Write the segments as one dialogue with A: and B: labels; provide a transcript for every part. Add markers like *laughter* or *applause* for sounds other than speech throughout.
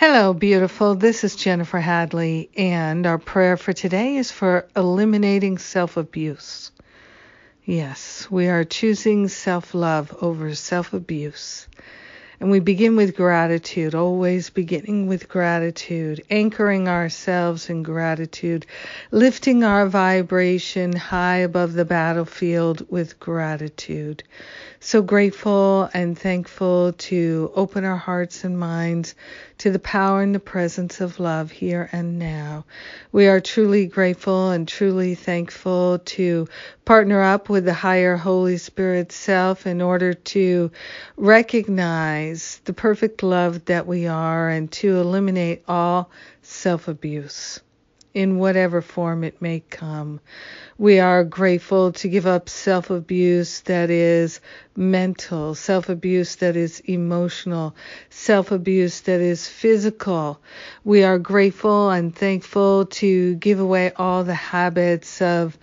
A: Hello, beautiful. This is Jennifer Hadley, and our prayer for today is for eliminating self abuse. Yes, we are choosing self love over self abuse. And we begin with gratitude, always beginning with gratitude, anchoring ourselves in gratitude, lifting our vibration high above the battlefield with gratitude. So grateful and thankful to open our hearts and minds to the power and the presence of love here and now. We are truly grateful and truly thankful to partner up with the higher Holy Spirit self in order to recognize the perfect love that we are and to eliminate all self abuse in whatever form it may come. We are grateful to give up self abuse that is mental, self abuse that is emotional, self abuse that is physical. We are grateful and thankful to give away all the habits of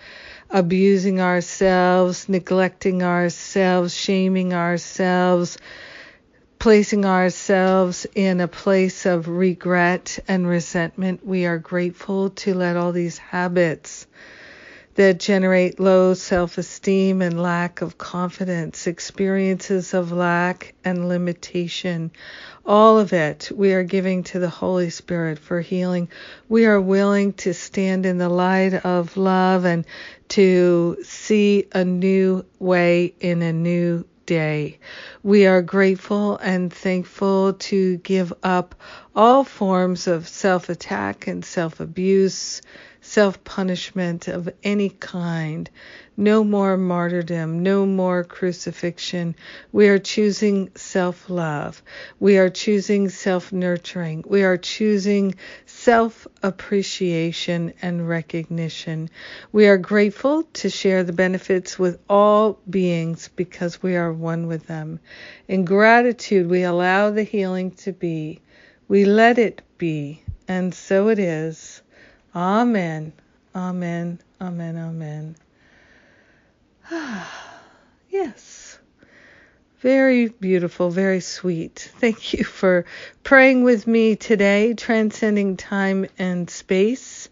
A: abusing ourselves, neglecting ourselves, shaming ourselves placing ourselves in a place of regret and resentment. We are grateful to let all these habits that generate low self esteem and lack of confidence, experiences of lack and limitation, all of it we are giving to the Holy Spirit for healing. We are willing to stand in the light of love and to see a new way in a new day. We are grateful and thankful to give up all forms of self attack and self abuse, self punishment of any kind. No more martyrdom, no more crucifixion. We are choosing self love. We are choosing self nurturing. We are choosing self appreciation and recognition. We are grateful to share the benefits with all beings because we are one with them. In gratitude, we allow the healing to be. We let it be, and so it is. Amen. Amen. Amen. Amen. *sighs* yes. Very beautiful, very sweet. Thank you for praying with me today, transcending time and space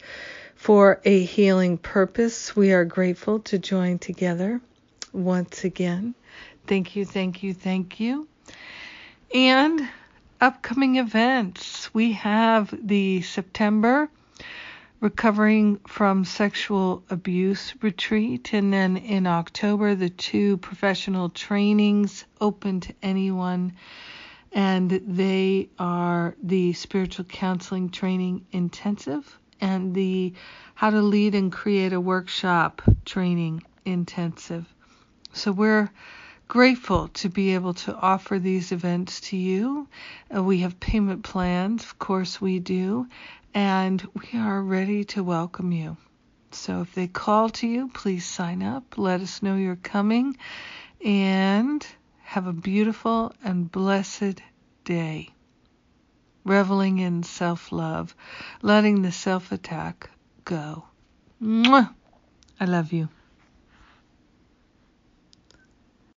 A: for a healing purpose. We are grateful to join together once again. Thank you, thank you, thank you. And upcoming events we have the September recovering from sexual abuse retreat. And then in October, the two professional trainings open to anyone. And they are the spiritual counseling training intensive and the how to lead and create a workshop training intensive. So we're grateful to be able to offer these events to you. Uh, we have payment plans, of course we do, and we are ready to welcome you. So if they call to you, please sign up. Let us know you're coming and have a beautiful and blessed day. Reveling in self love, letting the self attack go. Mwah! I love you.